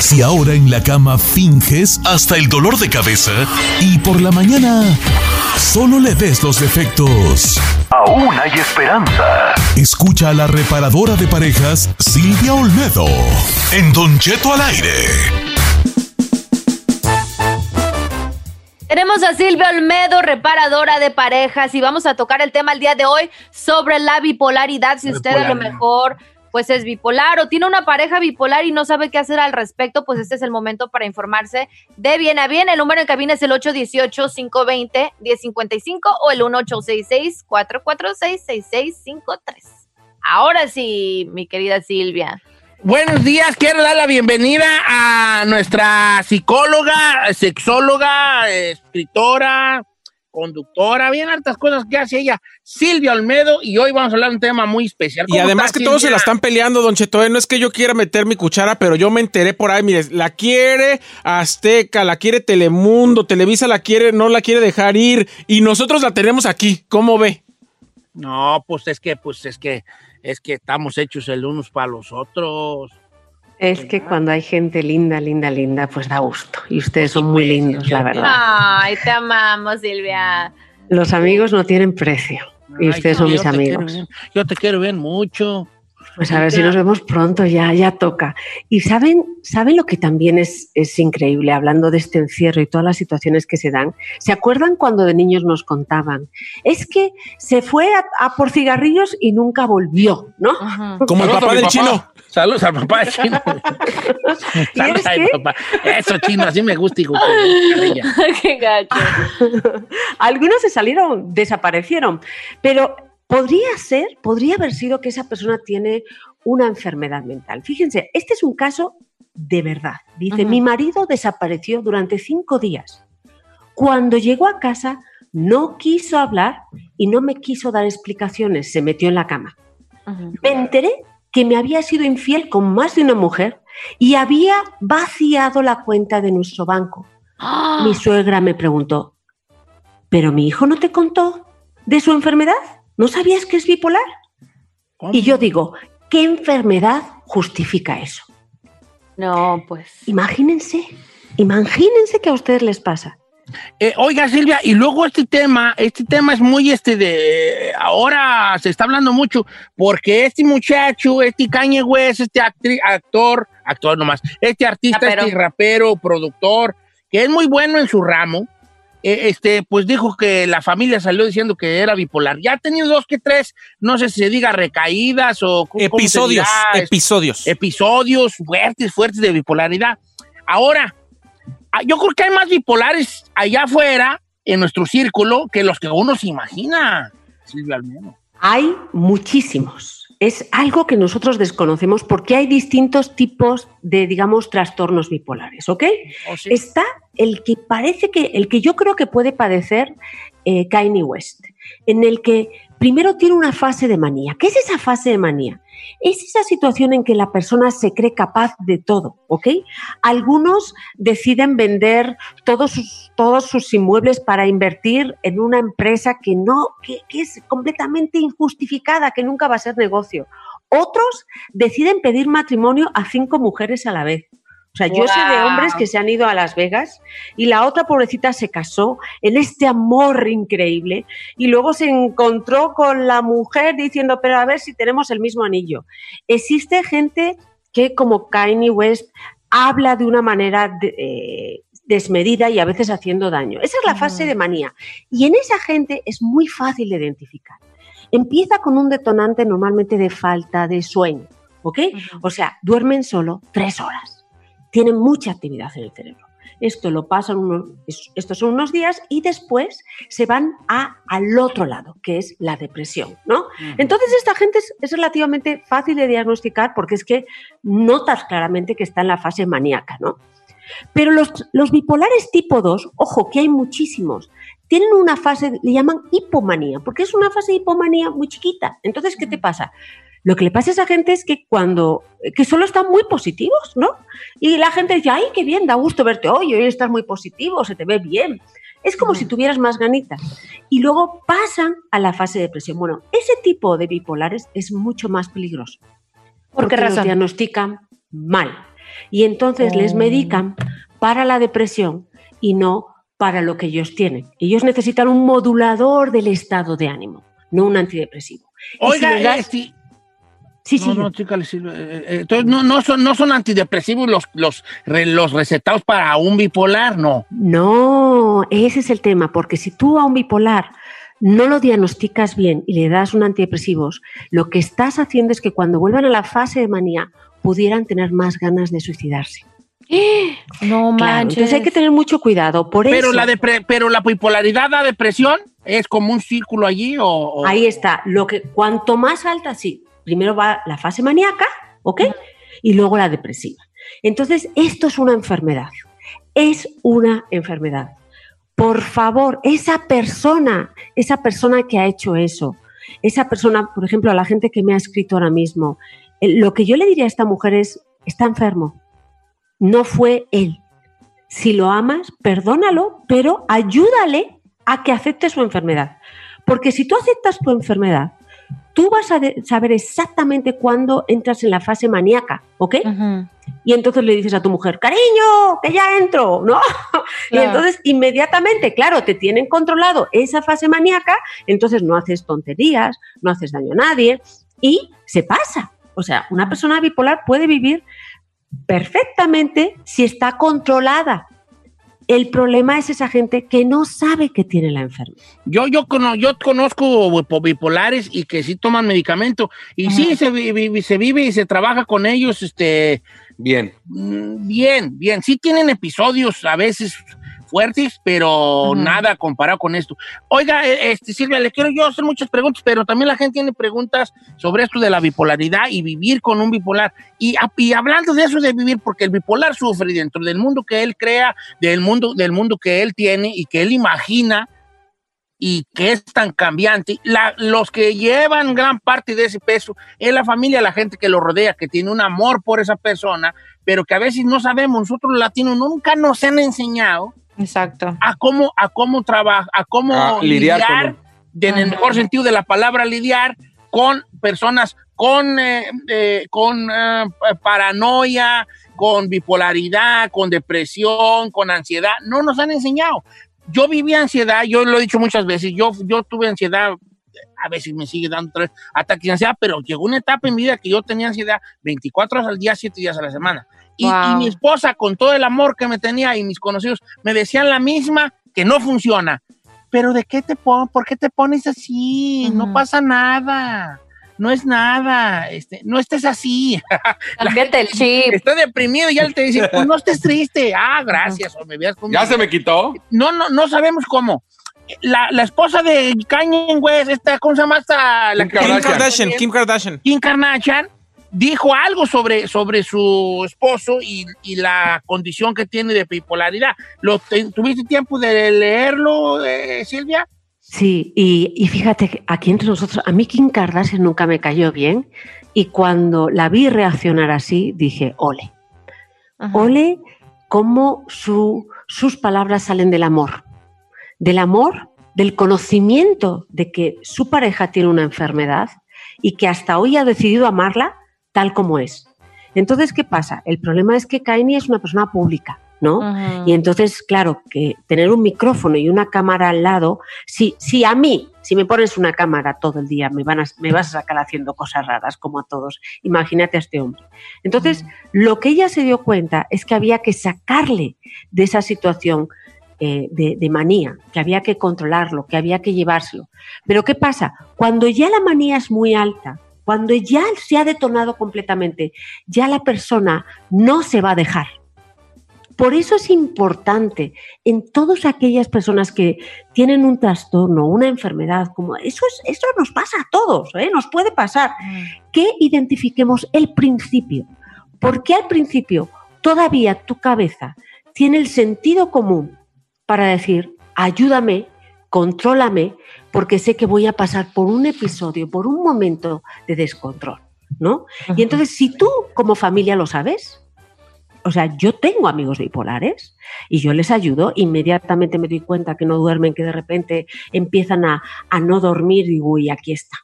Si ahora en la cama finges hasta el dolor de cabeza y por la mañana solo le ves los defectos. Aún hay esperanza. Escucha a la reparadora de parejas Silvia Olmedo en Don Cheto al aire. Tenemos a Silvia Olmedo, reparadora de parejas, y vamos a tocar el tema el día de hoy sobre la bipolaridad. Si usted a lo mejor pues es bipolar o tiene una pareja bipolar y no sabe qué hacer al respecto, pues este es el momento para informarse de bien a bien. El número en cabina es el 818-520-1055 o el 1866-446-6653. Ahora sí, mi querida Silvia. Buenos días, quiero dar la bienvenida a nuestra psicóloga, sexóloga, escritora, conductora, bien hartas cosas que hace ella, Silvia Olmedo, y hoy vamos a hablar de un tema muy especial. Y además que todos se la están peleando, Don Cheto, ¿eh? no es que yo quiera meter mi cuchara, pero yo me enteré por ahí, mire, la quiere Azteca, la quiere Telemundo, Televisa la quiere, no la quiere dejar ir, y nosotros la tenemos aquí, ¿cómo ve? No, pues es que, pues es que, es que estamos hechos el unos para los otros. Es que cuando hay gente linda, linda, linda, pues da gusto. Y ustedes son muy lindos, la verdad. Ay, te amamos, Silvia. Los amigos no tienen precio. Y ustedes son mis amigos. Yo te quiero bien mucho. Pues a ver si nos vemos pronto, ya, ya toca. Y saben, saben lo que también es, es increíble, hablando de este encierro y todas las situaciones que se dan. ¿Se acuerdan cuando de niños nos contaban? Es que se fue a, por cigarrillos y nunca volvió, ¿no? Como el papá del chino. Saludos al papá del chino. Saludos al papá. Eso, chino, así me gusta, hijo. Qué gacho. Algunos se salieron, desaparecieron, pero podría ser, podría haber sido que esa persona tiene una enfermedad mental. Fíjense, este es un caso de verdad. Dice, mi marido desapareció durante cinco días. Cuando llegó a casa, no quiso hablar y no me quiso dar explicaciones, se metió en la cama. Me enteré que me había sido infiel con más de una mujer y había vaciado la cuenta de nuestro banco. ¡Ah! Mi suegra me preguntó, ¿pero mi hijo no te contó de su enfermedad? ¿No sabías que es bipolar? Y yo digo, ¿qué enfermedad justifica eso? No, pues. Imagínense, imagínense que a ustedes les pasa. Eh, oiga, Silvia, y luego este tema, este tema es muy este de. Ahora se está hablando mucho, porque este muchacho, este Kanye West, este actor, actor nomás, este artista, Rapero. este rapero, productor, que es muy bueno en su ramo, eh, este, pues dijo que la familia salió diciendo que era bipolar. Ya ha tenido dos que tres, no sé si se diga recaídas o ¿cómo se Episodios, dirá? episodios. episodios fuertes, fuertes de bipolaridad. Ahora, ah, yo creo que hay más bipolares allá afuera, en nuestro círculo, que los que uno se imagina, Silvia Almedo. Hay muchísimos. Es algo que nosotros desconocemos porque hay distintos tipos de, digamos, trastornos bipolares, ¿ok? ¿O sí? Está el que parece que, el que yo creo que puede padecer eh, Kanye West, en el que primero tiene una fase de manía. ¿Qué es esa fase de manía? Es esa situación en que la persona se cree capaz de todo, ¿ok? Algunos deciden vender todos sus, todos sus inmuebles para invertir en una empresa que no, que, que es completamente injustificada, que nunca va a ser negocio. Otros deciden pedir matrimonio a cinco mujeres a la vez. O sea, yo sé de hombres que se han ido a Las Vegas y la otra pobrecita se casó en este amor increíble y luego se encontró con la mujer diciendo, pero a ver si tenemos el mismo anillo. Existe gente que como Kanye West habla de una manera de- eh, desmedida y a veces haciendo daño. Esa es la fase de manía. Y en esa gente es muy fácil de identificar. Empieza con un detonante normalmente de falta de sueño, ¿ok? O sea, duermen solo tres horas. Tienen mucha actividad en el cerebro. Esto lo pasan unos, estos son unos días y después se van a, al otro lado, que es la depresión, ¿no? Entonces esta gente es, es, relativamente fácil de diagnosticar porque es que notas claramente que está en la fase maníaca, ¿no? Pero los, los bipolares tipo 2, ojo, que hay muchísimos, tienen una fase, le llaman hipomanía, porque es una fase de hipomanía muy chiquita. Entonces, ¿qué te pasa? Lo que le pasa a esa gente es que cuando, que solo están muy positivos, ¿no? Y la gente dice, ay, qué bien, da gusto verte hoy, hoy estás muy positivo, se te ve bien. Es como si tuvieras más ganitas. Y luego pasan a la fase de depresión. Bueno, ese tipo de bipolares es mucho más peligroso. ¿Por qué razón? Los diagnostican mal. Y entonces les Oh. medican para la depresión y no para lo que ellos tienen. Ellos necesitan un modulador del estado de ánimo, no un antidepresivo. Oiga, si sí, sí, no, no, chica, le sirve. Eh, eh, entonces, no, no, son, no son antidepresivos los, los, los recetados para un bipolar, no. No, ese es el tema, porque si tú a un bipolar no lo diagnosticas bien y le das un antidepresivos, lo que estás haciendo es que cuando vuelvan a la fase de manía pudieran tener más ganas de suicidarse. No Claro, manches. entonces hay que tener mucho cuidado. Por Pero eso, la, depre- pero la bipolaridad da depresión, ¿es como un círculo allí o...? o- ahí está. Lo que cuanto más alta, sí. Primero va la fase maníaca, ¿ok? Y luego la depresiva. Entonces, esto es una enfermedad. Es una enfermedad. Por favor, esa persona, esa persona que ha hecho eso, esa persona, por ejemplo, a la gente que me ha escrito ahora mismo, eh, lo que yo le diría a esta mujer es, está enfermo. No fue él. Si lo amas, perdónalo, pero ayúdale a que acepte su enfermedad. Porque si tú aceptas tu enfermedad, tú vas a saber exactamente cuándo entras en la fase maníaca, ¿ok? Y entonces le dices a tu mujer, cariño, que ya entro, ¿no? Y entonces inmediatamente, claro, te tienen controlado esa fase maníaca, entonces no haces tonterías, no haces daño a nadie y se pasa. O sea, una persona bipolar puede vivir perfectamente si está controlada. El problema es esa gente que no sabe que tiene la enfermedad. Yo, yo, cono- yo conozco bipo- bipolares y que sí toman medicamento y sí se, vi- vi- se vive y se trabaja con ellos este, Bien. mm, bien, bien. Sí tienen episodios a veces fuertes, pero Ujú. nada comparado con esto. Oiga, eh, este, Silvia, le quiero yo hacer muchas preguntas, pero también la gente tiene preguntas sobre esto de la bipolaridad y vivir con un bipolar. Y, y hablando de eso de vivir, porque el bipolar sufre dentro del mundo que él crea, del mundo, del mundo que él tiene y que él imagina, y que es tan cambiante, la- los que llevan gran parte de ese peso es la familia, la gente que lo rodea, que tiene un amor por esa persona, pero que a veces no sabemos, nosotros los latinos nunca nos han enseñado Exacto. a cómo, a cómo trabajar, a cómo A lidiar lidiar, en el mejor sentido de la palabra lidiar, con personas con, eh, eh, con eh, paranoia, con bipolaridad, con depresión, con ansiedad. No nos han enseñado. Yo viví ansiedad, yo lo he dicho muchas veces, yo, yo tuve ansiedad, a veces me sigue dando tres ataques de ansiedad, pero llegó una etapa en mi vida que yo tenía ansiedad 24 horas al día, 7 días a la semana. Y, Wow. y mi esposa, con todo el amor que me tenía y mis conocidos, me decían la misma que no funciona. Pero ¿de qué te pones? ¿Por qué te pones así? No Ujú. pasa nada. No es nada. Este, no estés así. Cámbiate el chip. Estoy deprimido y ya te dicen, pues no estés triste. Ah, gracias. o me veas como- ¿Ya se me quitó? No, no, no sabemos cómo. La, la esposa de Kanye West, esta, ¿cómo se llama esta? La Kim que- Kim Kardashian. Kardashian, Kim Kardashian. Kim Kardashian dijo algo sobre, sobre su esposo y, y la condición que tiene de bipolaridad. ¿Lo, te- ¿Tuviste tiempo de leerlo, eh, Silvia? Sí, y, y fíjate que aquí entre nosotros, a mí Kim Kardashian nunca me cayó bien y cuando la vi reaccionar así, dije, ole, Ajá. ole cómo su- sus palabras salen del amor, del amor, del conocimiento de que su pareja tiene una enfermedad y que hasta hoy ha decidido amarla tal como es. Entonces, ¿qué pasa? El problema es que Kanye es una persona pública ¿no? Y entonces, claro, que tener un micrófono y una cámara al lado, si, si a mí, si me pones una cámara todo el día, me, van a, me vas a sacar haciendo cosas raras, como a todos. Imagínate a este hombre. Entonces, lo que ella se dio cuenta es que había que sacarle de esa situación eh, de, de, manía, que había que controlarlo, que había que llevárselo. Pero ¿qué pasa? Cuando ya la manía es muy alta, cuando ya se ha detonado completamente, ya la persona no se va a dejar. Por eso es importante en todas aquellas personas que tienen un trastorno, una enfermedad, como eso, es, eso nos pasa a todos, ¿eh? nos puede pasar, que identifiquemos el principio. Porque al principio todavía tu cabeza tiene el sentido común para decir, ayúdame, contrólame, porque sé que voy a pasar por un episodio, por un momento de descontrol, ¿no? Y entonces, si tú como familia lo sabes, o sea, yo tengo amigos bipolares y yo les ayudo, inmediatamente me doy cuenta que no duermen, que de repente empiezan a, no dormir y digo, uy, aquí está.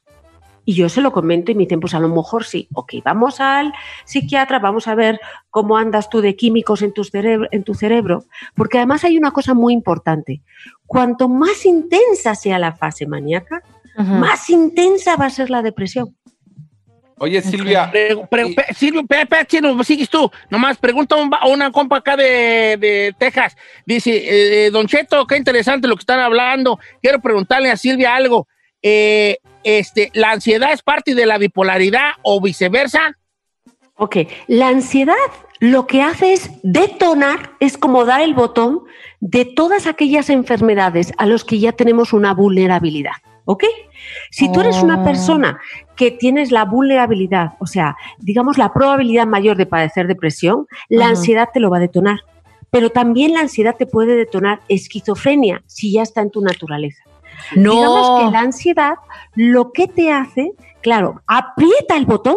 Y yo se lo comento y me dicen, pues a lo mejor sí, ok, vamos al psiquiatra, vamos a ver cómo andas tú de químicos en tu cerebro, en tu cerebro. porque además hay una cosa muy importante, cuanto más intensa sea la fase maníaca, más intensa va a ser la depresión. Oye, Silvia. Silvia, no, sigues tú. Nomás pregunta a una compa acá de, Texas. Dice, eh, eh, Don Cheto, qué interesante lo que están hablando. Quiero preguntarle a Silvia algo. Eh, este, ¿La ansiedad es parte de la bipolaridad o viceversa? Ok, la ansiedad lo que hace es detonar, es como dar el botón de todas aquellas enfermedades a los que ya tenemos una vulnerabilidad. ¿Ok? Si tú eres una oh. persona que tienes la vulnerabilidad, o sea, digamos la probabilidad mayor de padecer depresión, la ansiedad te lo va a detonar. Pero también la ansiedad te puede detonar esquizofrenia si ya está en tu naturaleza. No. Digamos que la ansiedad lo que te hace, claro, aprieta el botón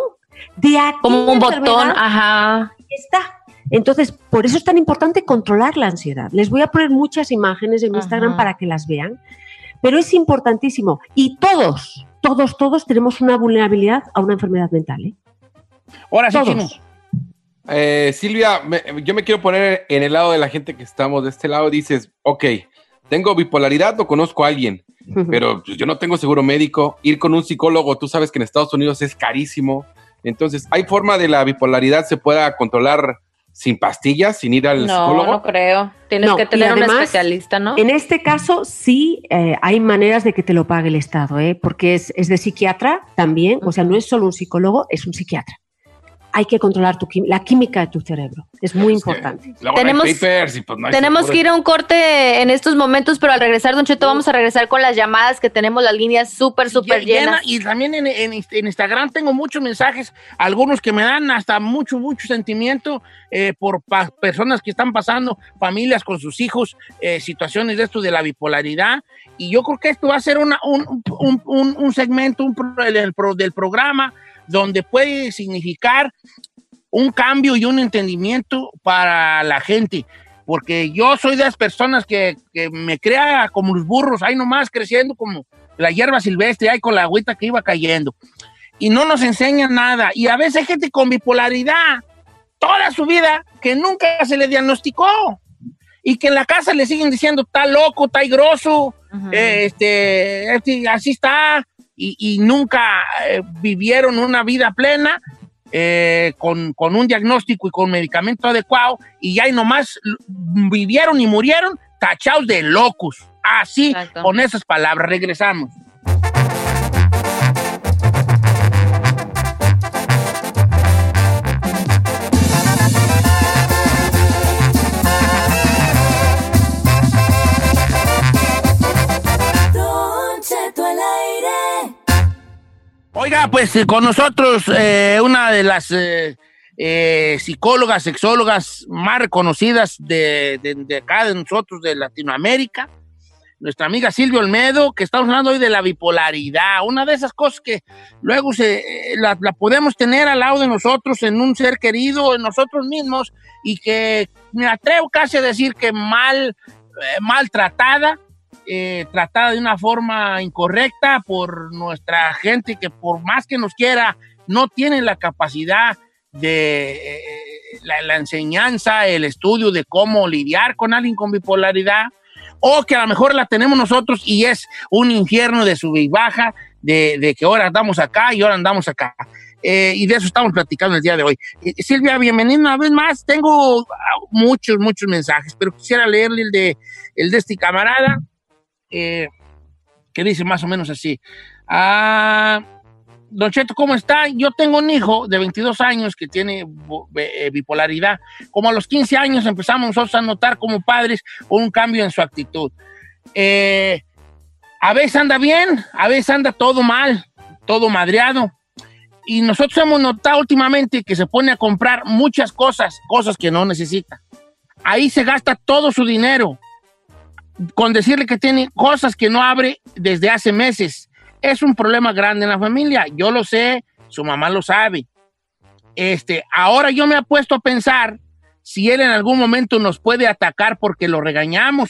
de aquí. Como un botón, ajá. Está. Entonces, por eso es tan importante controlar la ansiedad. Les voy a poner muchas imágenes en Instagram para que las vean. Pero es importantísimo. Y todos, todos, todos tenemos una vulnerabilidad a una enfermedad mental. ¿eh? Ahora sí, eh, Silvia, yo me quiero poner en el lado de la gente que estamos de este lado. Dices, ok, tengo bipolaridad o conozco a alguien, pero yo no tengo seguro médico. Ir con un psicólogo, tú sabes que en Estados Unidos es carísimo. Entonces, ¿hay forma de la bipolaridad se pueda controlar sin pastillas, sin ir al psicólogo? No, no creo. Tienes que tener un especialista, ¿no? En este caso, sí eh, hay maneras de que te lo pague el Estado, ¿eh? porque es, es de psiquiatra también, o sea, no es solo un psicólogo, es un psiquiatra hay que controlar tu, la química de tu cerebro. Es muy importante. tenemos pues, tenemos que ir a un corte en estos momentos, pero al regresar, Don Cheto, vamos a regresar con las llamadas que tenemos las líneas súper, súper llenas. Y también en, Instagram tengo muchos mensajes, algunos que me dan hasta mucho, mucho sentimiento eh, por personas que están pasando, familias con sus hijos, eh, situaciones de esto de la bipolaridad. Y yo creo que esto va a ser una, un, un, segmento del programa donde puede significar un cambio y un entendimiento para la gente. Porque yo soy de las personas que, me crea como los burros, ahí nomás creciendo como la hierba silvestre, ahí con la agüita que iba cayendo. Y no nos enseñan nada. Y a veces hay gente con bipolaridad toda su vida que nunca se le diagnosticó. Y que en la casa le siguen diciendo, está loco, está grosso, este, este, así está, y, nunca eh, vivieron una vida plena eh, con, un diagnóstico y con medicamento adecuado y ya y nomás vivieron y murieron tachados de locos. Así, con esas palabras, regresamos. Oiga, pues eh, con nosotros eh, una de las eh, psicólogas, sexólogas más reconocidas de, acá, de nosotros, de Latinoamérica, nuestra amiga Silvia Olmedo, que estamos hablando hoy de la bipolaridad, una de esas cosas que luego se, la, podemos tener al lado de nosotros, en un ser querido, en nosotros mismos, y que me atrevo casi a decir que mal, maltratada, eh, tratada de una forma incorrecta por nuestra gente que por más que nos quiera, no tiene la capacidad de, eh, la, enseñanza, el estudio de cómo lidiar con alguien con bipolaridad, o que a lo mejor la tenemos nosotros y es un infierno de sub y baja, de, que ahora andamos acá y ahora andamos acá. Eh, y de eso estamos platicando el día de hoy. Silvia, bienvenida una vez más. Tengo ah, muchos, muchos mensajes, pero quisiera leerle el de, el de este camarada, eh, que dice más o menos así. Ah, Don Cheto, ¿cómo está? Yo tengo un hijo de 22 años que tiene eh, bipolaridad. Como a los 15 años empezamos nosotros a notar como padres un cambio en su actitud. Eh, a veces anda bien, a veces anda todo mal, todo madreado. Y nosotros hemos notado últimamente que se pone a comprar muchas cosas, cosas que no necesita. Ahí se gasta todo su dinero con decirle que tiene cosas que no abre desde hace meses. Es un problema grande en la familia. Yo lo sé, su mamá lo sabe. Este, ahora yo me he puesto a pensar si él en algún momento nos puede atacar porque lo regañamos.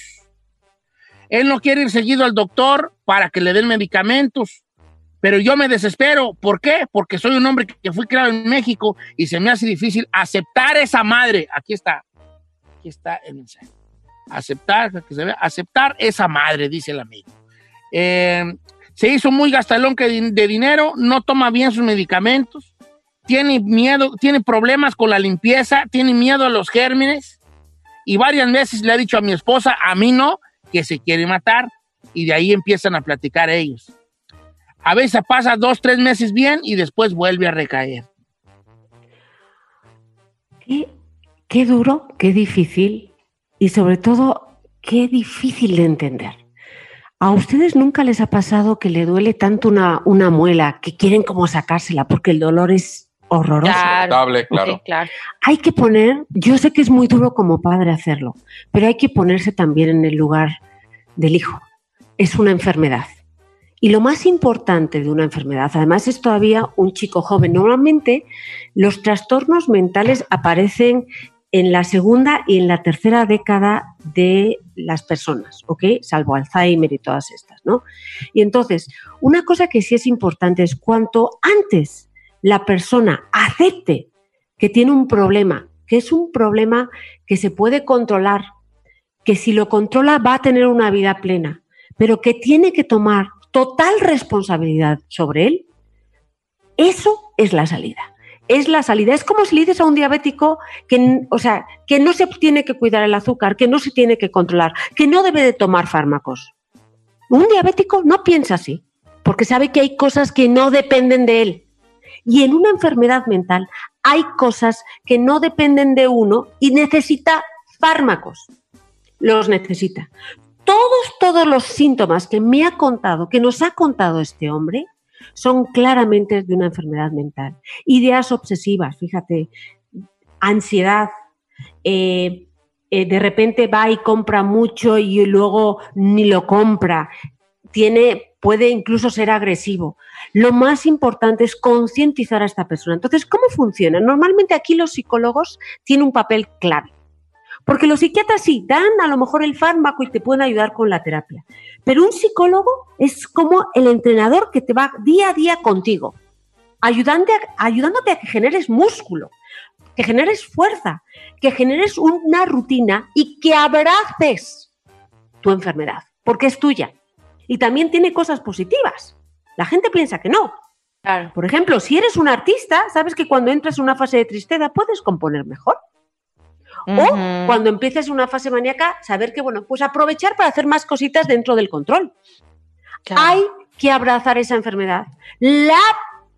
Él no quiere ir seguido al doctor para que le den medicamentos. Pero yo me desespero. ¿Por qué? Porque soy un hombre que fui criado en México y se me hace difícil aceptar esa madre. Aquí está. Aquí está el mensaje. Aceptar, que se vea, aceptar esa madre, dice el amigo. Eh, se hizo muy gastalón de dinero, no toma bien sus medicamentos, tiene miedo, tiene problemas con la limpieza, tiene miedo a los gérmenes y varias veces le ha dicho a mi esposa, a mí no, que se quiere matar y de ahí empiezan a platicar ellos. A veces pasa dos, tres meses bien y después vuelve a recaer. Qué duro, qué difícil y sobre todo qué difícil de entender. ¿A ustedes nunca les ha pasado que le duele tanto una, una muela que quieren como sacársela porque el dolor es horroroso? Claro. sí, claro. Hay que poner, yo sé que es muy duro como padre hacerlo, pero hay que ponerse también en el lugar del hijo. Es una enfermedad. Y lo más importante de una enfermedad, además es todavía un chico joven. Normalmente los trastornos mentales aparecen en la segunda y en la tercera década de las personas, ¿ok? Salvo Alzheimer y todas estas, ¿no? Y entonces, una cosa que sí es importante es cuanto antes la persona acepte que tiene un problema, que es un problema que se puede controlar, que si lo controla va a tener una vida plena, pero que tiene que tomar total responsabilidad sobre él, eso es la salida. Es la salida. Es como si le dices a un diabético que, o sea, que no se tiene que cuidar el azúcar, que no se tiene que controlar, que no debe de tomar fármacos. Un diabético no piensa así, porque sabe que hay cosas que no dependen de él. Y en una enfermedad mental hay cosas que no dependen de uno y necesita fármacos. Los necesita. Todos, todos los síntomas que me ha contado, que nos ha contado este hombre, son claramente de una enfermedad mental. Ideas obsesivas, fíjate, ansiedad, eh, eh, de repente va y compra mucho y luego ni lo compra, tiene, puede incluso ser agresivo. Lo más importante es concientizar a esta persona. Entonces, ¿cómo funciona? Normalmente aquí los psicólogos tienen un papel clave. Porque los psiquiatras sí dan a lo mejor el fármaco y te pueden ayudar con la terapia. Pero un psicólogo es como el entrenador que te va día a día contigo, ayudante, ayudándote a que generes músculo, que generes fuerza, que generes una rutina y que abraces tu enfermedad, porque es tuya. Y también tiene cosas positivas. La gente piensa que no. Claro. Por ejemplo, si eres un artista, sabes que cuando entras en una fase de tristeza puedes componer mejor. O cuando empieces una fase maníaca, saber que, bueno, pues aprovechar para hacer más cositas dentro del control. Claro. Hay que abrazar esa enfermedad. La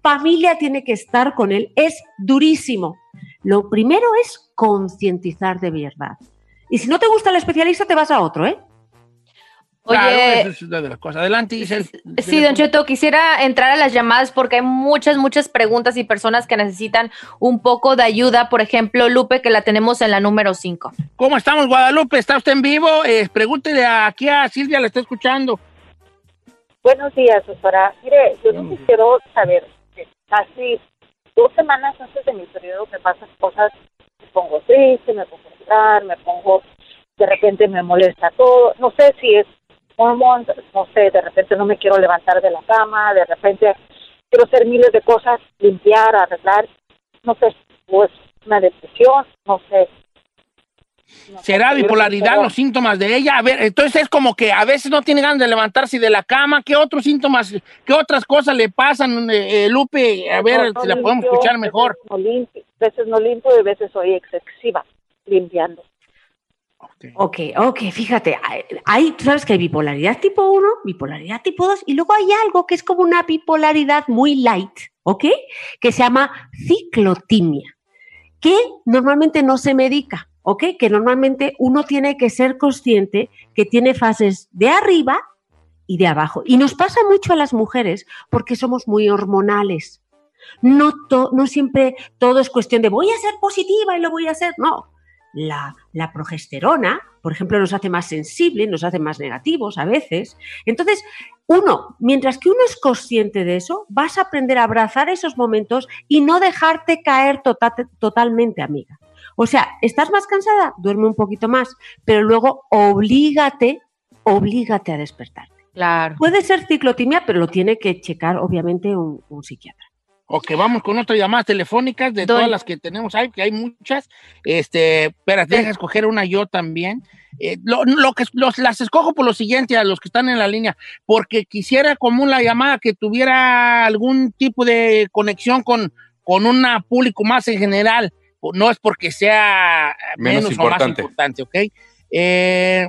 familia tiene que estar con él. Es durísimo. Lo primero es concientizar de verdad. Y si no te gusta el especialista, te vas a otro, ¿eh? Oye, Claro, eso es una de las cosas. Adelante, Giselle. Sí, Don Cheto, quisiera entrar a las llamadas porque hay muchas, muchas preguntas y personas que necesitan un poco de ayuda. Por ejemplo, Lupe, que la tenemos en la número 5. ¿Cómo estamos, Guadalupe? ¿Está usted en vivo? Eh, pregúntele aquí a Silvia, la está escuchando. Buenos días, doctora. Mire, yo no quiero saber, que casi dos semanas antes de mi periodo me pasan cosas, me pongo triste, me pongo a llorar, me pongo, de repente me molesta todo, no sé si es no sé, de repente no me quiero levantar de la cama, de repente quiero hacer miles de cosas, limpiar, arreglar, no sé, pues una depresión, no sé. ¿Será bipolaridad los síntomas de ella? A ver, entonces es como que a veces no tiene ganas de levantarse de la cama. ¿Qué otros síntomas, qué otras cosas le pasan, eh, Lupe? A ver No, no si la podemos escuchar mejor. Veces no limpio, veces no limpio y veces soy excesiva limpiando. Ok, ok, fíjate, hay- tú sabes que hay bipolaridad tipo 1, bipolaridad tipo 2 y luego hay algo que es como una bipolaridad muy light, ¿ok? Que se llama ciclotimia, que normalmente no se medica, ¿ok? Que normalmente uno tiene que ser consciente que tiene fases de arriba y de abajo. Y nos pasa mucho a las mujeres porque somos muy hormonales. No, to- no siempre todo es cuestión de voy a ser positiva y lo voy a hacer. No, la, la progesterona, por ejemplo, nos hace más sensibles, nos hace más negativos a veces. Entonces, uno, mientras que uno es consciente de eso, vas a aprender a abrazar esos momentos y no dejarte caer tota- totalmente, amiga. O sea, ¿estás más cansada? Duerme un poquito más, pero luego oblígate, oblígate a despertarte. Claro. Puede ser ciclotimia, pero lo tiene que checar, obviamente, un, un psiquiatra. Ok, vamos con otras llamadas telefónicas de Doy. todas las que tenemos ahí, que hay muchas. Este, espérate, deja escoger una yo también. Eh, lo, lo que, los, las escojo por lo siguiente, a los que están en la línea, porque quisiera como la llamada que tuviera algún tipo de conexión con, con un público más en general. No es porque sea Menos menos, o más importante. importante, ¿ok? Eh,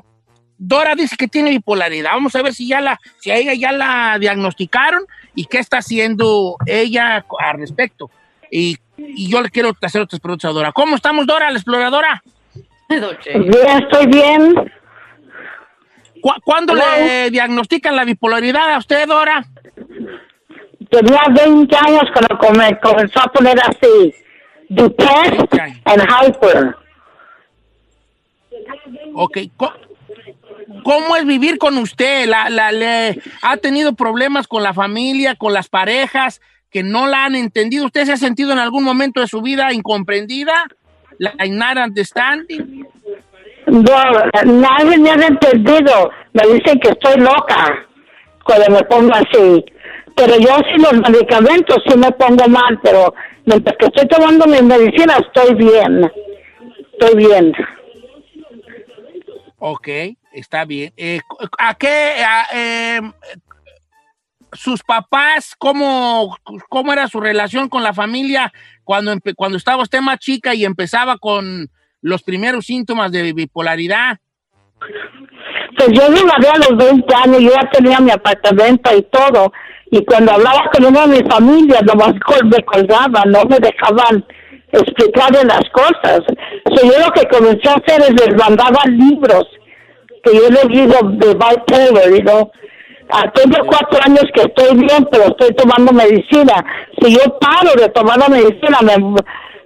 Dora dice que tiene bipolaridad. Vamos a ver si ya la, si a ella ya la diagnosticaron y qué está haciendo ella al respecto. Y, y yo le quiero hacer otras preguntas a Dora. ¿Cómo estamos, Dora, la exploradora? Bien, estoy bien. ¿Cu- ¿Cuándo Hello. le diagnostican la bipolaridad a usted, Dora? Tenía 20 años cuando come- comenzó a poner así, depressed and hyper. Ok. ¿Cómo es vivir con usted? ¿La, la- le, ¿Ha tenido problemas con la familia, con las parejas que no la han entendido? ¿Usted se ha sentido en algún momento de su vida incomprendida? ¿La not understanding? No, nadie me ha entendido. Me dicen que estoy loca cuando me pongo así. Pero yo sin los medicamentos sí me pongo mal, pero mientras que estoy tomando mi medicina estoy bien. Estoy bien. Ok, está bien. Eh, ¿A qué? eh, sus papás, ¿cómo, ¿cómo era su relación con la familia cuando, cuando estaba usted más chica y empezaba con los primeros síntomas de bipolaridad? Pues yo me a los 20 años, yo ya tenía mi apartamento y todo. Y cuando hablaba con una de mi familia, nomás me colgaban, no me dejaban explicarle las cosas. So, yo lo que comencé a hacer es les mandaba libros que yo he leído de bipolar, know. Ah, tengo cuatro años que estoy bien, pero estoy tomando medicina. Si yo paro de tomar la medicina, me,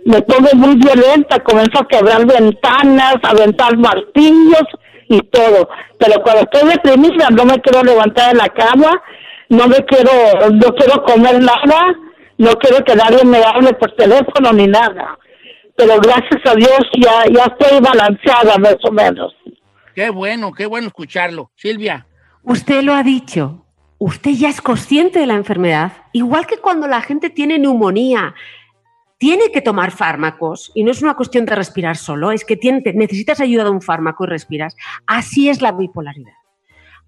me pongo muy violenta, comienzo a quebrar ventanas, a aventar martillos y todo. Pero cuando estoy deprimida, no me quiero levantar de la cama, no me quiero, no quiero comer nada, no quiero que nadie me hable por teléfono ni nada. Pero gracias a Dios ya, ya estoy balanceada más o menos. Qué bueno, qué bueno escucharlo. Silvia. Usted lo ha dicho. Usted ya es consciente de la enfermedad. Igual que cuando la gente tiene neumonía, tiene que tomar fármacos y no es una cuestión de respirar solo, es que necesitas ayuda de un fármaco y respiras. Así es la bipolaridad.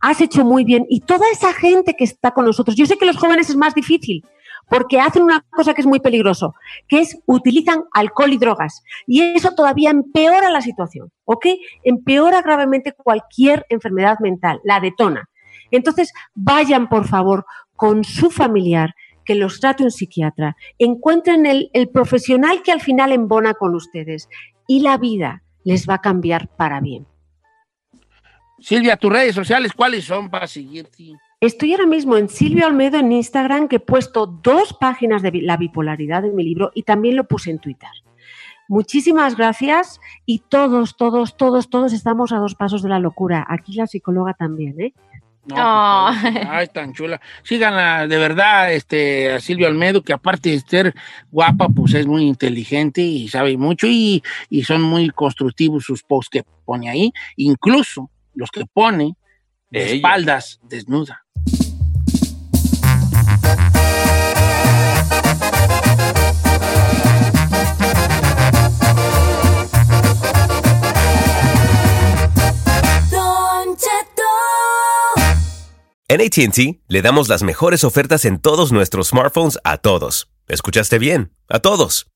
Has hecho muy bien y toda esa gente que está con nosotros, yo sé que los jóvenes es más difícil porque hacen una cosa que es muy peligroso, que es utilizan alcohol y drogas y eso todavía empeora la situación, ¿ok? Empeora gravemente cualquier enfermedad mental, la detona. Entonces, vayan por favor con su familiar, que los trate un psiquiatra, encuentren el, profesional que al final embona con ustedes y la vida les va a cambiar para bien. Silvia, tus redes sociales, ¿cuáles son para seguirte? Estoy ahora mismo en Silvio Almedo en Instagram, que he puesto dos páginas de la bipolaridad en mi libro y también lo puse en Twitter. Muchísimas gracias y todos, todos, todos, todos estamos a dos pasos de la locura. Aquí la psicóloga también, ¿eh? No, pues, ay, tan chula. Síganla, de verdad, este, a Silvia Almedo, que aparte de ser guapa, pues es muy inteligente y sabe mucho y, y son muy constructivos sus posts que pone ahí, incluso los que pone espaldas, desnuda. En ATT le damos las mejores ofertas en todos nuestros smartphones a todos. ¿Escuchaste bien? A todos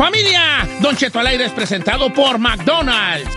Familia, Don Cheto al aire es presentado por McDonald's.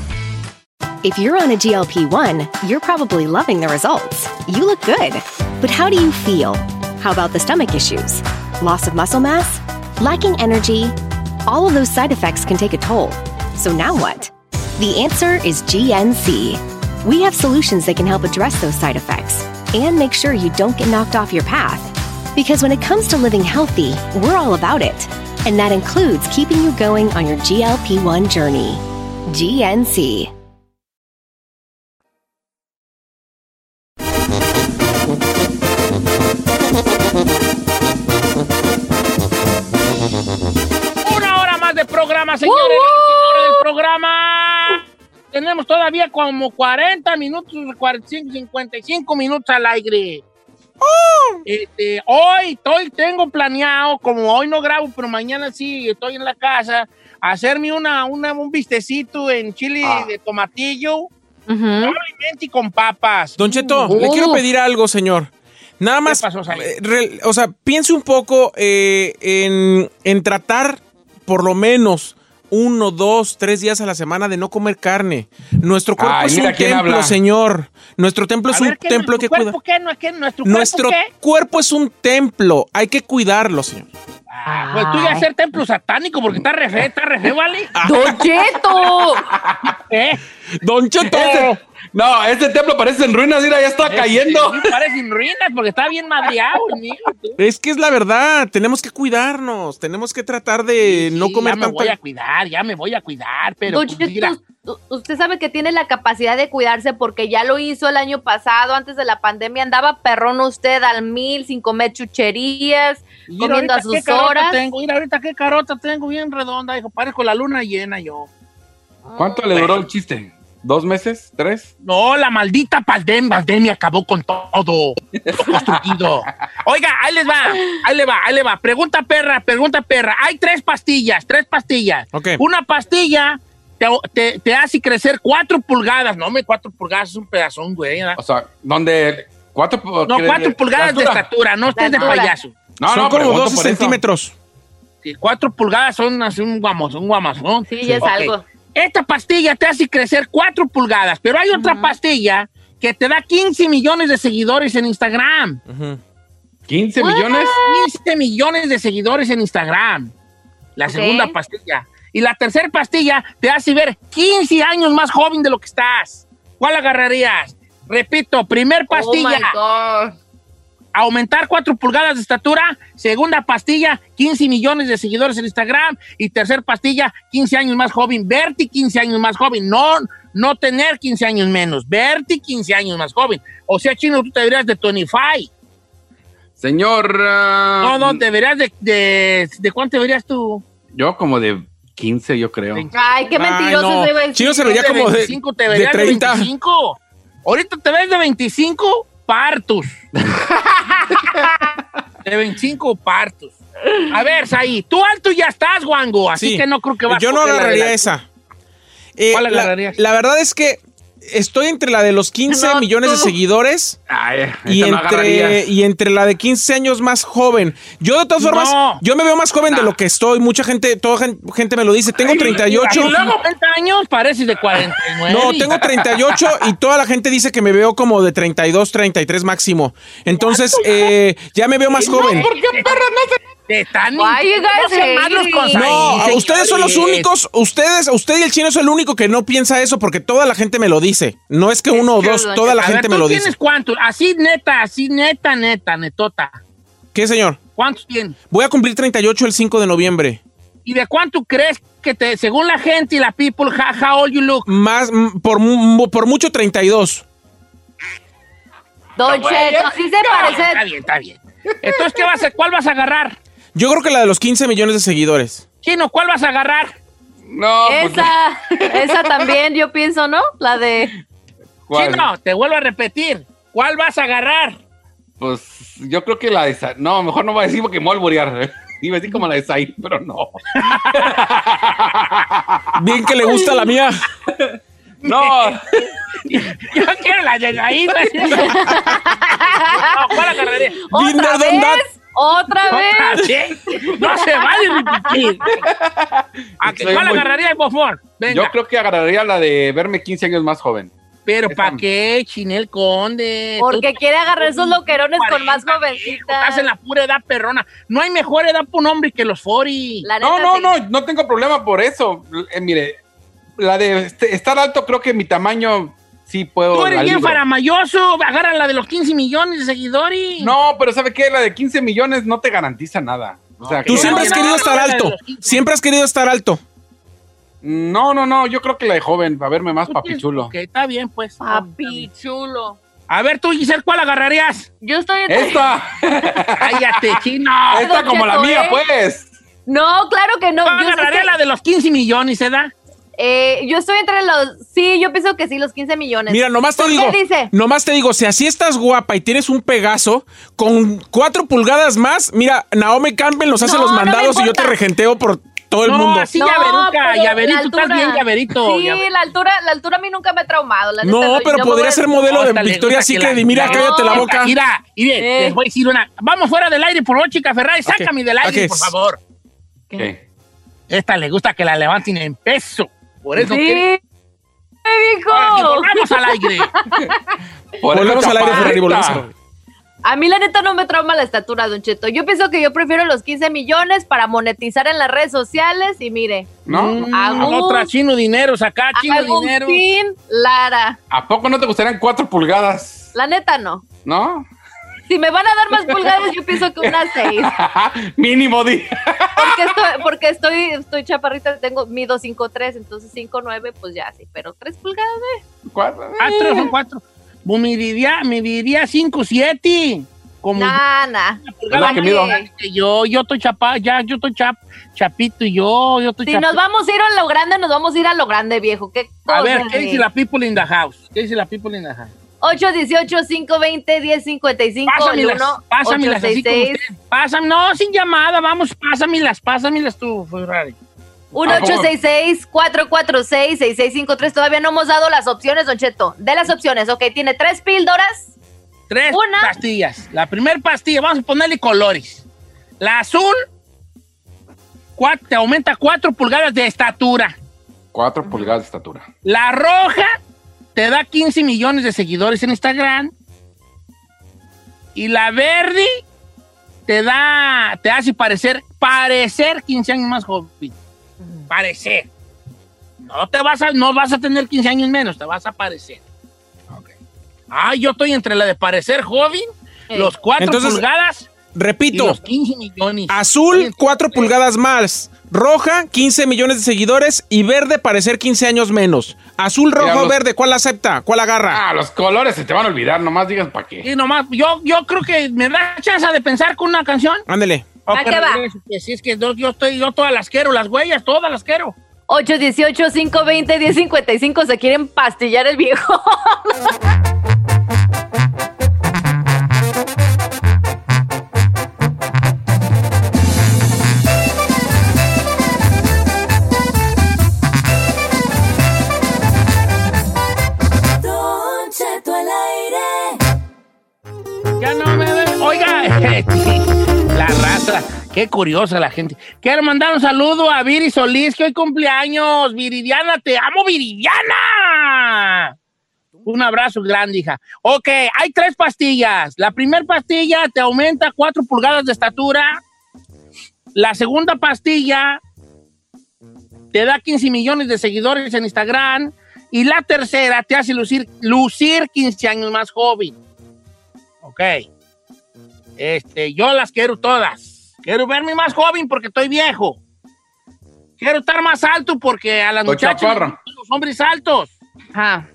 If you're on a GLP 1, you're probably loving the results. You look good. But how do you feel? How about the stomach issues? Loss of muscle mass? Lacking energy? All of those side effects can take a toll. So now what? The answer is GNC. We have solutions that can help address those side effects and make sure you don't get knocked off your path. Because when it comes to living healthy, we're all about it. And that includes keeping you going on your GLP 1 journey. GNC. Una hora más de programa, señores. Última hora del programa. Tenemos todavía como 40 minutos, 45, 55 minutos al aire. Este, hoy estoy, tengo planeado, como hoy no grabo, pero mañana sí estoy en la casa, hacerme una, una un vistecito en chile de tomatillo, probablemente y con papas. Don Cheto, Uh. le quiero pedir algo, señor. Nada más, pasó, eh, re- o sea, piense un poco eh, en, en tratar por lo menos uno, dos, tres días a la semana de no comer carne. Nuestro cuerpo Ay, es un templo, habla. señor. Nuestro templo A es un ver, ¿qué, templo que ¿nuestro cuida. cuerpo qué? ¿No es que nuestro, Nuestro cuerpo qué? cuerpo es un templo. Hay que cuidarlo, señor. Ah, pues tú ya ser templo satánico porque está re feo, está re ¿vale? ¡Don Cheto! ¿Eh? Don Cheto. No, este templo parece en ruinas, mira, ya está cayendo. Sí, Parecen ruinas porque está bien madreado el mío. tú. Es que es la verdad. Tenemos que cuidarnos. Tenemos que tratar de no comer ya me tanta voy a cuidar, ya me voy a cuidar, pero Don pues, mira, usted sabe que tiene la capacidad de cuidarse porque ya lo hizo el año pasado, antes de la pandemia, andaba perrón usted al mil, sin comer chucherías, mira comiendo a qué sus carota horas. tengo, mira ahorita qué carota tengo bien redonda, hijo, parezco la luna llena yo. ¿Cuánto le duró el chiste? ¿Dos meses? ¿Tres? No, la maldita pandemia, pandemia acabó con todo construido. Oiga, ahí les va, ahí le va, ahí le va. Pregunta perra, pregunta perra. Hay tres pastillas, tres pastillas. Ok. Una pastilla te, te- te hace crecer cuatro pulgadas. No, me cuatro pulgadas es un pedazón, güey. ¿verdad? O sea, ¿dónde? ¿Cuatro, No, cuatro pulgadas de estatura, no estés de payaso. No, Son no, como pregunto 12 por eso. centímetros. Sí, cuatro pulgadas son así un guamos, un guamas, ¿no? Sí, ya es algo. Esta pastilla te hace crecer 4 pulgadas, pero hay otra pastilla que te da 15 millones de seguidores en Instagram. Ujú. ¿15 millones? 15 millones de seguidores en Instagram. La Ok. segunda pastilla. Y la tercera pastilla te hace ver 15 años más joven de lo que estás. ¿Cuál agarrarías? Repito, primer pastilla, Oh God. Aumentar 4 pulgadas de estatura. Segunda pastilla, 15 millones de seguidores en Instagram. Y tercer pastilla, 15 años más joven. Verte 15 años más joven. No, no tener 15 años menos. Verte 15 años más joven. O sea, chino, tú te deberías de 25. Señor. ah, No, no, deberías de, de... ¿De cuánto deberías tú? Yo como de 15, yo creo. Ay, qué Ay, mentiroso no. ese güey. Chino se veía de como de, 25, te de de 30. 25. Ahorita te ves de 25 partos. de 25 partos. A ver, Saí, tú alto ya estás, Wango, así Sí. que no creo que vas Yo no la agarraría la- esa. Eh, ¿Cuál la- agarrarías? La, verdad es que estoy entre la de los 15 No, millones de tú. seguidores Ay, y no entre, y entre la de 15 años más joven. Yo de todas No. formas, yo me veo más joven de lo que estoy. Mucha gente, toda gen- gente me lo dice. Tengo 38. Y luego 40 años pareces de 49. No, tengo 38 y toda la gente dice que me veo como de 32, 33 máximo. Entonces, eh, ya me veo más joven. ¿Por qué perro no se... Te están Why you guys no malos con ustedes son los señores. únicos, ustedes, usted y el chino es el único que no piensa eso porque toda la gente me lo dice. No es que uno o dos, toda la A ver, gente ¿tú me lo tienes dice. cuántos? Así neta, así neta, neta, netota. ¿Qué, señor? ¿Cuántos tienes? Voy a cumplir 38 el 5 de noviembre. ¿Y de cuánto crees que te, según la gente y la people, how, how old you look? Más, mm, por, mu- por mucho 32. Don Cheto, sí se Está parece. bien, está bien. Entonces, ¿qué vas a, ¿cuál vas a agarrar? Yo creo que la de los 15 millones de seguidores. Chino, ¿cuál vas a agarrar? No, pues, Esa, esa también, yo pienso, ¿no? La de. ¿cuál? Chino, te vuelvo a repetir. ¿Cuál vas a agarrar? Pues yo creo que la de Sa- No, mejor no voy a decir porque me voy a alburear. Iba a decir como la de Said, pero no. Bien que le gusta la mía. No, Yo quiero la de güey. No, ¿Cuál agarraré? Been ¿Otra vez? ¿Otra ¿Otra vez? No se vale repetir. ¿A qué- Soy ¿Cuál muy- agarraría, por favor? Venga. yo creo que agarraría la de verme 15 años más joven. Pero ¿para qué, Chinel Conde? Porque Tú- quiere agarrar esos loquerones con más 40, jovencitas. Estás en la pura edad perrona. No hay mejor edad para un hombre que los 40. La neta, No, no, sí. no, no tengo problema por eso. Eh, mire, la de este- estar alto, creo que mi tamaño sí puedo. Tú eres la bien faramayoso. Agarra la de los 15 millones de seguidores. No, pero ¿sabe qué? La de 15 millones no te garantiza nada. O sea, Tú que- siempre has querido no, estar alto. los 15. Siempre has querido estar alto. No, no, no, yo creo que la de joven, para verme más papichulo. Ok, está bien, pues. Papi chulo. A ver, tú, Giselle, ¿cuál agarrarías? Yo estoy ¡Esta! Cállate, chino. ¡Esta como la mía, ¿eh? pues! No, claro que no. Yo agarraría la de los 15 millones, ¿se da? Eh, yo estoy entre los. Sí, yo pienso que sí, los 15 millones. Mira, nomás te ¿Por digo, qué dice? nomás te digo, si así estás guapa y tienes un Pegaso, con cuatro pulgadas más, mira, Naomi Campbell nos hace No, los no mandados y yo te regenteo por todo el no, mundo. así No, tú estás bien llaverito. Sí, la altura, la altura a mí nunca me ha traumado. La No, pero podría ser modelo de Victoria Secret y mira, No, cállate la boca. Mira, mire, Eh. les voy a decir una. Vamos fuera del aire, por favor, chica Ferrari. Sácame del aire, por favor. ¿Qué? Esta le gusta que la levanten en peso. Por eso Sí, quiere- me dijo. volvamos al aire. Volvemos al aire. Ferrari, volvemos aire. A mí la neta no me trauma la estatura, Don Cheto. Yo pienso que yo prefiero los 15 millones para monetizar en las redes sociales y mire, ¿No? Mm, otra chino dinero, acá chino dinero. Agustín Lara. ¿A poco no te gustarían cuatro pulgadas? La neta no. ¿No? Si me van a dar más pulgadas, yo pienso que unas 6. Mínimo, di. Porque estoy, porque estoy, estoy chaparrita, tengo mido 5'3, entonces 5'9, pues ya sí, pero 3 pulgadas, eh. Cuatro. Cuatro, son cuatro. Pues me diría, me diría cinco, siete. Como Nah, que mido. yo, yo estoy chapa, ya, yo estoy chap, chapito y yo, yo estoy Si chapito. nos vamos a ir a lo grande, nos vamos a ir a lo grande, viejo. ¿Qué cosa A ver, ¿qué dice la people in the house? ¿Qué dice la people in the house? 818-520-1055, el Pásamelas, 1 pásamelas así como 866 usted. Pásame, no, sin llamada, vamos, pásamelas, pásamelas tú, Ferrari. 1-866-446-6653. Todavía no hemos dado las opciones, Don Cheto. De las opciones, ok. Tiene tres píldoras. Tres Una. pastillas. La primera pastilla, vamos a ponerle colores. La azul cua- te aumenta cuatro pulgadas de estatura. Cuatro pulgadas de estatura. La roja te da 15 millones de seguidores en Instagram. Y la verde te da, te hace parecer, parecer 15 años más joven. Parecer. No te vas a, no vas a tener 15 años menos, te vas a parecer. Ah, yo estoy entre la de parecer joven, Eh. los 4 Entonces, pulgadas y Repito, los 15 millones. azul, 4 pulgadas más. Roja, 15 millones de seguidores. Y verde, parecer 15 años menos. Azul, rojo, verde. ¿Cuál acepta? ¿Cuál agarra? Ah, los colores se te van a olvidar, nomás digas para qué. Y nomás, yo, yo creo que me da chance de pensar con una canción. Ándele. ¿O ¿A qué va? si es que yo, yo estoy, yo todas las quiero, las huellas, todas las quiero. 818-520-1055. Se quieren pastillar el viejo. La raza. Qué curiosa la gente. Quiero mandar un saludo a Viri Solís, que hoy cumpleaños. Viridiana, te amo, Viridiana. Un abrazo grande, hija. Ok, hay tres pastillas. La primera pastilla te aumenta cuatro pulgadas de estatura. La segunda pastilla te da 15 millones de seguidores en Instagram. Y la tercera te hace lucir, lucir 15 años más joven. Ok. Este, yo las quiero todas. Quiero verme más joven porque estoy viejo. Quiero estar más alto porque a las Estoy muchachas los hombres altos. Ajá.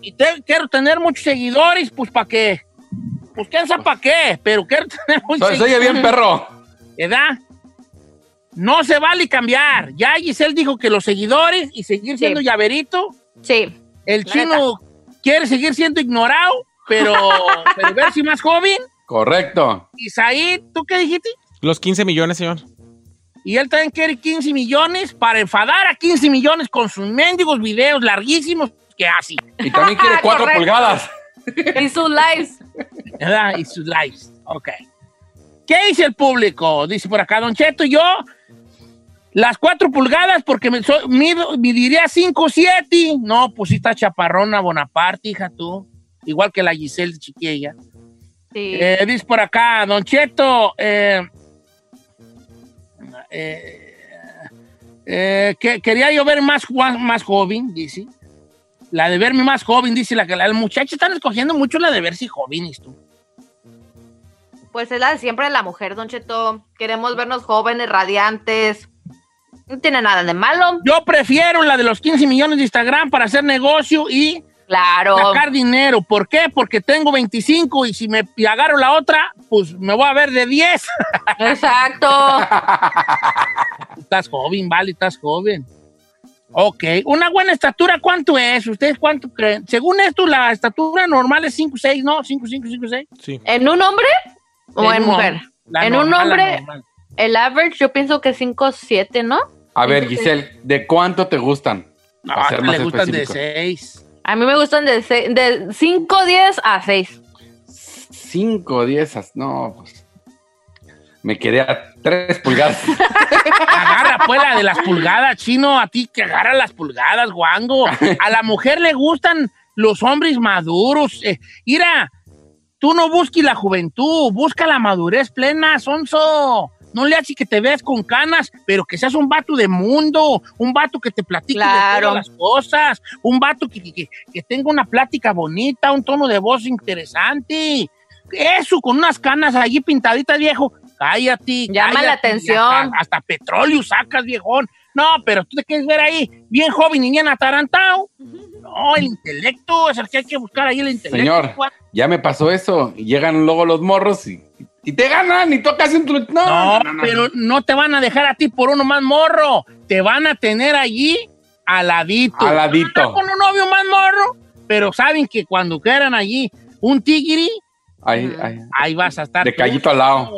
Y te- quiero tener muchos seguidores, pues ¿para qué? Pues quién sabe para qué, pero quiero tener muchos Se oye bien, perro. ¿Verdad? No se vale cambiar. Ya Giselle dijo que los seguidores y seguir siendo llaverito. Sí. El chino quiere seguir siendo ignorado, pero, pero verse más joven. Correcto. Isaí, ¿tú qué dijiste? Los 15 millones, señor. Y él también quiere 15 millones para enfadar a 15 millones con sus mendigos videos larguísimos que hace. Y también quiere cuatro Correcto. pulgadas. Y sus lives. ¿Verdad? Y sus likes. Ok. ¿Qué dice el público? Dice por acá, Don Cheto, yo las cuatro pulgadas porque me soy, mido- midiría 5 7. No, pues sí está chaparrona Bonaparte, hija tú. Igual que la Giselle chiquilla. Sí. Eh, dice por acá, Don Cheto, eh, eh, que quería yo ver más, más joven, dice. La de verme más joven, dice la que la, muchacha están escogiendo mucho la de verse jóvenes, tú. Pues es la de siempre de la mujer, Don Cheto. Queremos vernos jóvenes, radiantes. No tiene nada de malo. Yo prefiero la de los 15 millones de Instagram para hacer negocio y Claro. sacar dinero. ¿Por qué? Porque tengo 25 y si me y agarro la otra, pues me voy a ver de 10. Exacto. estás joven, vale, estás joven. Ok, una buena estatura, ¿cuánto es? ¿Ustedes cuánto creen? Según esto, la estatura normal es 5, 6, ¿no? 5, 5, 5, 6. Sí. ¿En un hombre o en, En un mujer? La en un normal, la hombre, normal. el average yo pienso que 5, 7, ¿no? A ver, Giselle, ¿de cuánto te gustan? No, Para ser más le gustan de específico. 6. A mí me gustan de, se- de 5, 10 a 6. Cinco, diez, no, pues. Me quedé a tres pulgadas. Agarra pues la de las pulgadas, chino, a ti que agarra las pulgadas, guango. A la mujer le gustan los hombres maduros. Eh, mira, tú no busques la juventud, busca la madurez plena, sonso. No le haces que te veas con canas, pero que seas un vato de mundo, un vato que te platique Claro. de todas las cosas, un vato que, que- que- tenga una plática bonita, un tono de voz interesante. Eso, con unas canas allí pintaditas, viejo. Cállate. Llama la atención. Hasta, hasta petróleo sacas, viejón. No, pero tú te quieres ver ahí, bien joven y bien atarantado. No, el intelecto, es el que hay que buscar ahí el intelecto. Señor, ya me pasó eso. Llegan luego los morros y, y te ganan y tocas un... tru- No, No, no, no, no. pero no te van a dejar a ti por uno más morro. Te van a tener allí aladito. Aladito. Con un novio más morro, pero saben que cuando quieran allí un tigri, Ay, ay. ahí vas a estar. De callito al lado.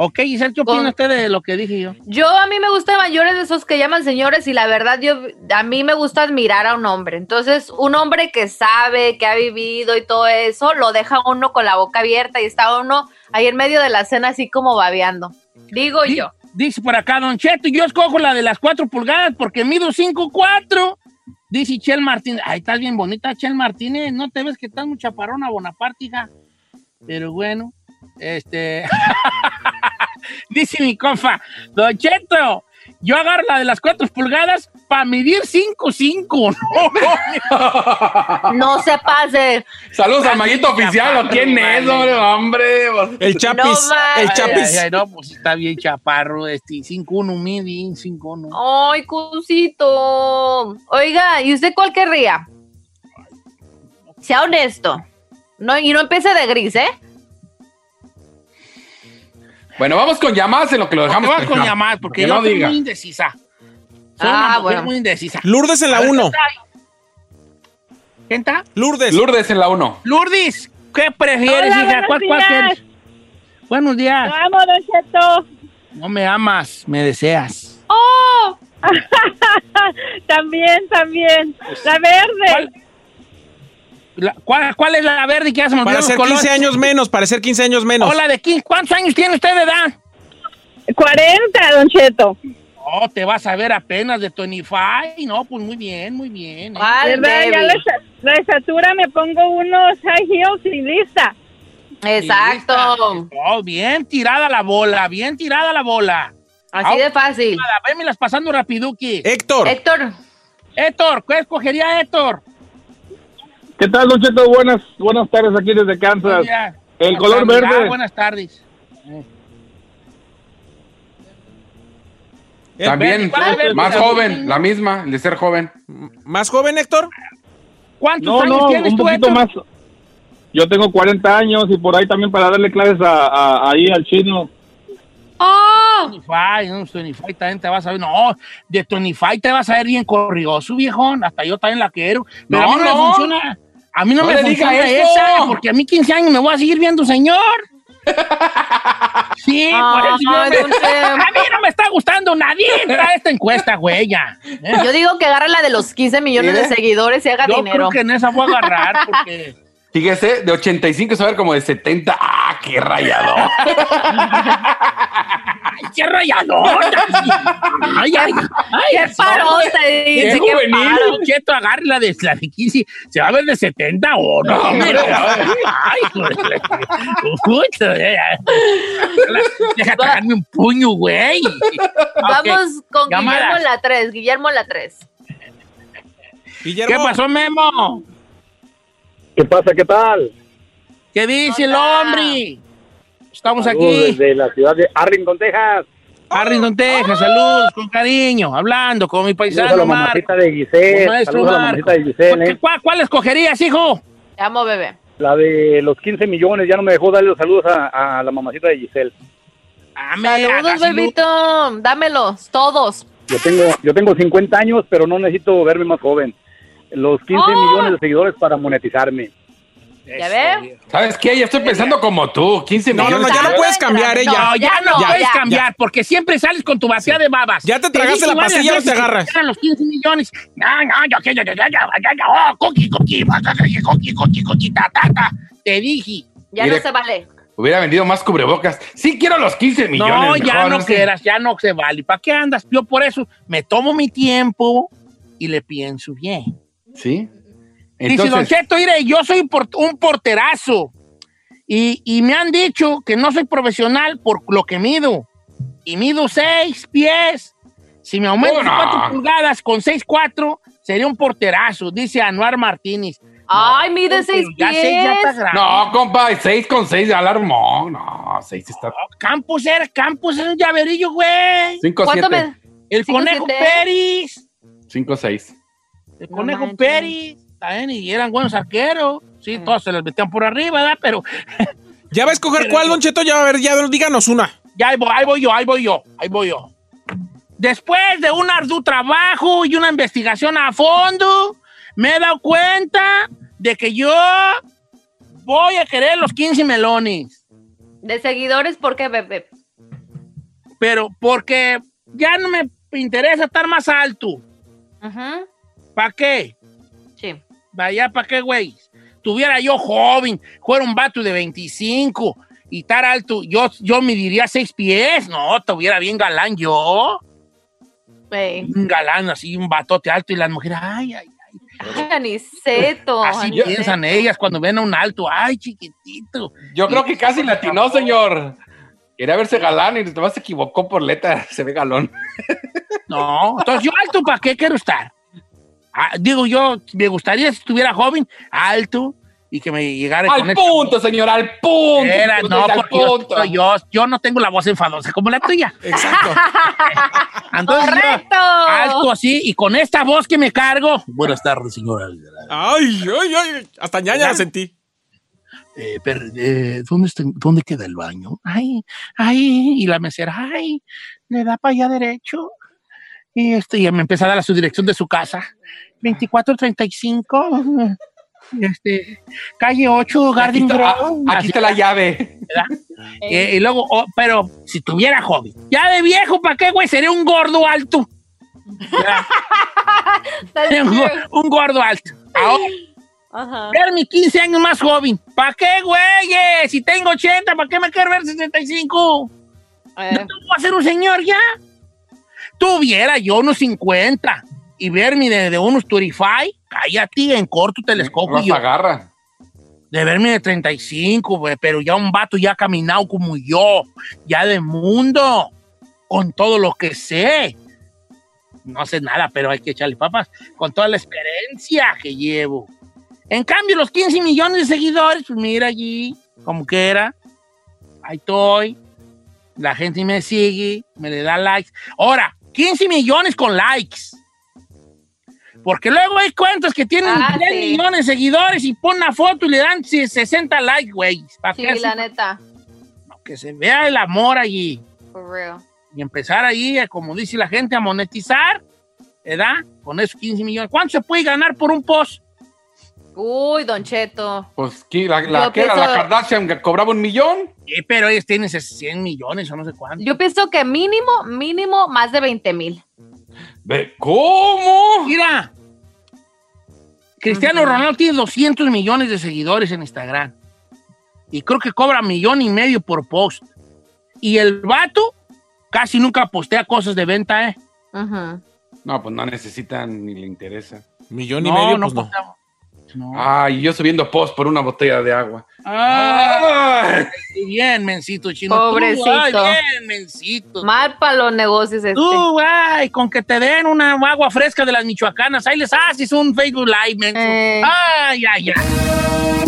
Ok, Giselle, ¿qué opina Con- usted de lo que dije yo? Yo a mí me gustan mayores de esos que llaman señores y la verdad yo a mí me gusta admirar a un hombre. Entonces, un hombre que sabe, que ha vivido y todo eso, lo deja uno con la boca abierta y está uno ahí en medio de la cena así como babeando. Digo Di- yo. Dice por acá, Don Cheto, yo escojo la de las cuatro pulgadas porque mido 5'4". Dice Chel Martínez. Ay, estás bien bonita, Chel Martínez. No te ves que estás muy chaparrona, Bonaparte, hija. Pero bueno, este... Dice mi compa, Don Cheto, yo agarro la de las cuatro pulgadas para medir 5'5". No, No se pase. Saludos al maguito oficial, ¿o quién es, hombre? hombre? El chapis. No el chapis. Ay, ay, no, pues está bien chaparro, este, 5'1", midi, 5'1". Ay, cusito. Oiga, ¿y usted cuál querría? Sea honesto. No, y no empiece de gris, ¿eh? Bueno, vamos con llamadas en lo que lo dejamos. Vamos con llamadas, porque Que yo no soy diga. muy indecisa. Soy Ah, una mujer bueno. muy indecisa. Lourdes en la A ver, 1. ¿quién está ahí? ¿Quién está? Lourdes. Lourdes en la 1. Lourdes, ¿qué prefieres, Hola, hija? buenos ¿Cuál, cuál quieres? Buenos días. Lo amo, Don Cheto. No me amas, me deseas. ¡Oh! también, también. La verde. ¿Cuál? La- ¿cuál, cuál es la verde que me Para ser los 15 colores? años menos, para ser 15 años menos. Hola, de 15. ¿Cuántos años tiene usted de edad? 40, Don Cheto. Oh, te vas a ver apenas de 25. No, pues muy bien, muy bien. ¿eh? ¿Verdad? Ya la estatura me pongo unos high heels y lista. Exacto. Oh, bien tirada la bola, bien tirada la bola. Así de fácil. Vémelas pasando rapiduki. Héctor. Héctor. Héctor, ¿qué escogería Héctor? ¿Qué tal, Don Cheto? Buenas, buenas tardes aquí desde Kansas. El color verde. Ah, buenas tardes. También, ¿Cuál verde? más joven, la misma, el de ser joven. ¿Más joven, Héctor? ¿Cuántos No, años no, tienes un tú, poquito Héctor? más. Yo tengo 40 años y por ahí también para darle clases a, a- ahí al chino. ¡Oh! 25, no, 25 también te vas a ver. No, de 25 te vas a ver bien corrioso, viejón. Hasta yo también la quiero. Pero No, a mí no, me no. funciona. A mí no, No me le diga eso. esa, porque a mí 15 años me voy a seguir viendo, señor. Sí, por eso me- a mí no me está gustando nadie esta encuesta, güey, ya. Yo digo que agarre la de los 15 millones de seguidores y haga Yo dinero. creo que en esa voy a agarrar porque... Fíjese, de 85 se va a ver como de 70. ¡Ah, qué rayado! ¡Ay, qué rayador! ¡Ay, ay, ay! ¡Qué parote! ¡Qué juvenil! paro. La de, la de 15. ¿Se va a ver de 70 o no? ¡Ay, joder! Puta, eh. Deja tragarme un puño, güey. Vamos con. Guillermo la 3. Guillermo la 3. Guillermo. ¿Qué pasó, Memo? ¿Qué pasa? ¿Qué tal? ¿Qué dice el hombre? Estamos Saludos aquí. Desde la ciudad de Arlington, Texas. Arlington, Texas, saludos, con cariño, hablando con mi Saludos a paisano la Marco. mamacita de Giselle. Con maestro Saludos a la Marco. mamacita de Giselle. ¿Qué- ¿eh? ¿Cuál, cuál escogerías, hijo? Te amo, bebé. La de los 15 millones. Ya no me dejó darle los saludos a, a la mamacita de Giselle. Saludos, bebito. Dámelos, todos. Yo tengo, yo tengo 50 años, pero no necesito verme más joven. Los 15 Oh. millones de seguidores para monetizarme. ¿Ya ve? ¿Sabes qué? Ya estoy pensando como tú. 15 No, no, millones. no, ya no puedes cambiar, No, ella. ya, ya no no, puedes ya, cambiar, porque siempre sales con tu batea de babas. Ya te tragaste la pastilla, no te agarras. eran los 15 millones. No, no, yo que yo, yo, yo, oh, coqui, coqui, coqui, coqui, coqui, ta, ta, ta. Te dije. Ya Mire. no se vale. Hubiera vendido más cubrebocas. Sí quiero los 15 millones. No, ya mejor, no sé. quieras, ya no se vale. ¿Para qué andas? Yo por eso me tomo mi tiempo y le pienso bien. Sí. Dice Don Entonces, Cheto, mire, yo soy un porterazo. Y, y me han dicho que no soy profesional por lo que mido. Y mido seis pies. Si me aumento no. cuatro pulgadas con seis cuatro, sería un porterazo, dice Anuar Martínez. Ay, mide seis Ya seis ya está pies. grande. no, compa, 6 con 6 ya alarmó. No, 6 está. Campos era, Campos es un llaverillo, güey. 5 ¿Cuánto 7. me.? El Cinco, conejo siete. Pérez. 5 6. El No conejo manches. Pérez. También, y eran buenos arqueros. Sí, todos se los metían por arriba, ¿verdad? Pero ¿Ya va a escoger cuál, Don Cheto? Ya, a ver, ya díganos una. Ya ahí voy, ahí voy yo, ahí voy yo, ahí voy yo. Después de un arduo trabajo y una investigación a fondo, me he dado cuenta de que yo voy a querer los 15 melones. De seguidores, ¿por qué, bebé? Pero porque ya no me interesa estar más alto. Ajá. ¿Para qué? Sí. Vaya, ¿para qué, güey? Tuviera yo joven, fuera un vato de 25 y estar alto, yo, yo me diría seis pies. No, tuviera bien galán yo. Ey. un galán así, un batote alto y las mujeres, ay, ay, Ay, Aniceto. así Aniceto. piensan ellas cuando ven a un alto, ay, chiquitito. Yo creo que casi latinó, señor. Quería verse galán y te se equivocó por letra. Se ve galón. No, entonces yo alto, ¿para qué quiero estar? Ah, digo yo, me gustaría si estuviera joven, alto, y que me llegara Al con esta- punto, señor, al punto. Era, no, al porque yo, punto. yo, yo no tengo la voz enfadosa como la tuya. Exacto. Entonces, yo, ¡Correcto! alto así, y con esta voz que me cargo. Buenas tardes, señora. Ay, ay, ay. Hasta ñaña la sentí. Eh, per- eh, ¿dónde, está- ¿Dónde queda el baño? Ay, ay, y la mesera, ay, le da para allá derecho. Y este, ya me empieza a dar su dirección de su casa. 2435, este, calle 8, Aquí Garden está, Grove. ah, aquí está la llave. ¿verdad? Eh, y luego, oh, pero si tuviera hobby, ya de viejo, ¿para qué, güey? Sería un gordo alto. un, un gordo alto. Ahora, Ajá. Ver mis 15 años más joven. ¿Para qué, güey? Si tengo 80, ¿para qué me quiero ver 65? Eh. ¿No tengo a ser un señor ya? Tuviera yo unos 50 y verme de, de unos 35, cállate, en corto telescopio. Más yo- agarra. de verme de 35, güey, pero ya un vato ya caminado como yo, ya de mundo, con todo lo que sé. No sé nada, pero hay que echarle papas, con toda la experiencia que llevo. En cambio, los 15 millones de seguidores, pues mira allí, como que era. Ahí estoy. La gente me sigue, me le da likes. Ahora, 15 millones con likes. Porque luego hay cuentas que tienen Ah, 10 sí. millones de seguidores y ponen una foto y le dan 60 likes, güey. Para Sí, que, así- la neta. que se vea el amor allí. For real. Y empezar ahí, eh, como dice la gente, a monetizar, ¿verdad? Con esos 15 millones. ¿Cuánto se puede ganar por un post? Uy, Don Cheto. Pues, ¿qué? ¿La, la, qué era? ¿La Kardashian que cobraba un millón? Sí, pero ellos tienen 100 millones o no sé cuánto. Yo pienso que mínimo, mínimo más de 20 mil. Ve, ¿Cómo? Mira, Cristiano Ronaldo tiene 200 millones de seguidores en Instagram. Y creo que cobra millón y medio por post. Y el vato casi nunca postea cosas de venta, ¿eh? No, pues no necesitan ni le interesa. Millón y No, medio, no pues no. Ay, yo subiendo post por una botella de agua. Ay, bien, mencito chino. Tú, Pobrecito. ay, bien, mencito. Mal para los negocios este. Tú, ay, con que te den una agua fresca de las michoacanas, ahí les haces un Facebook Live, menso. Eh. Ay, ay, ay.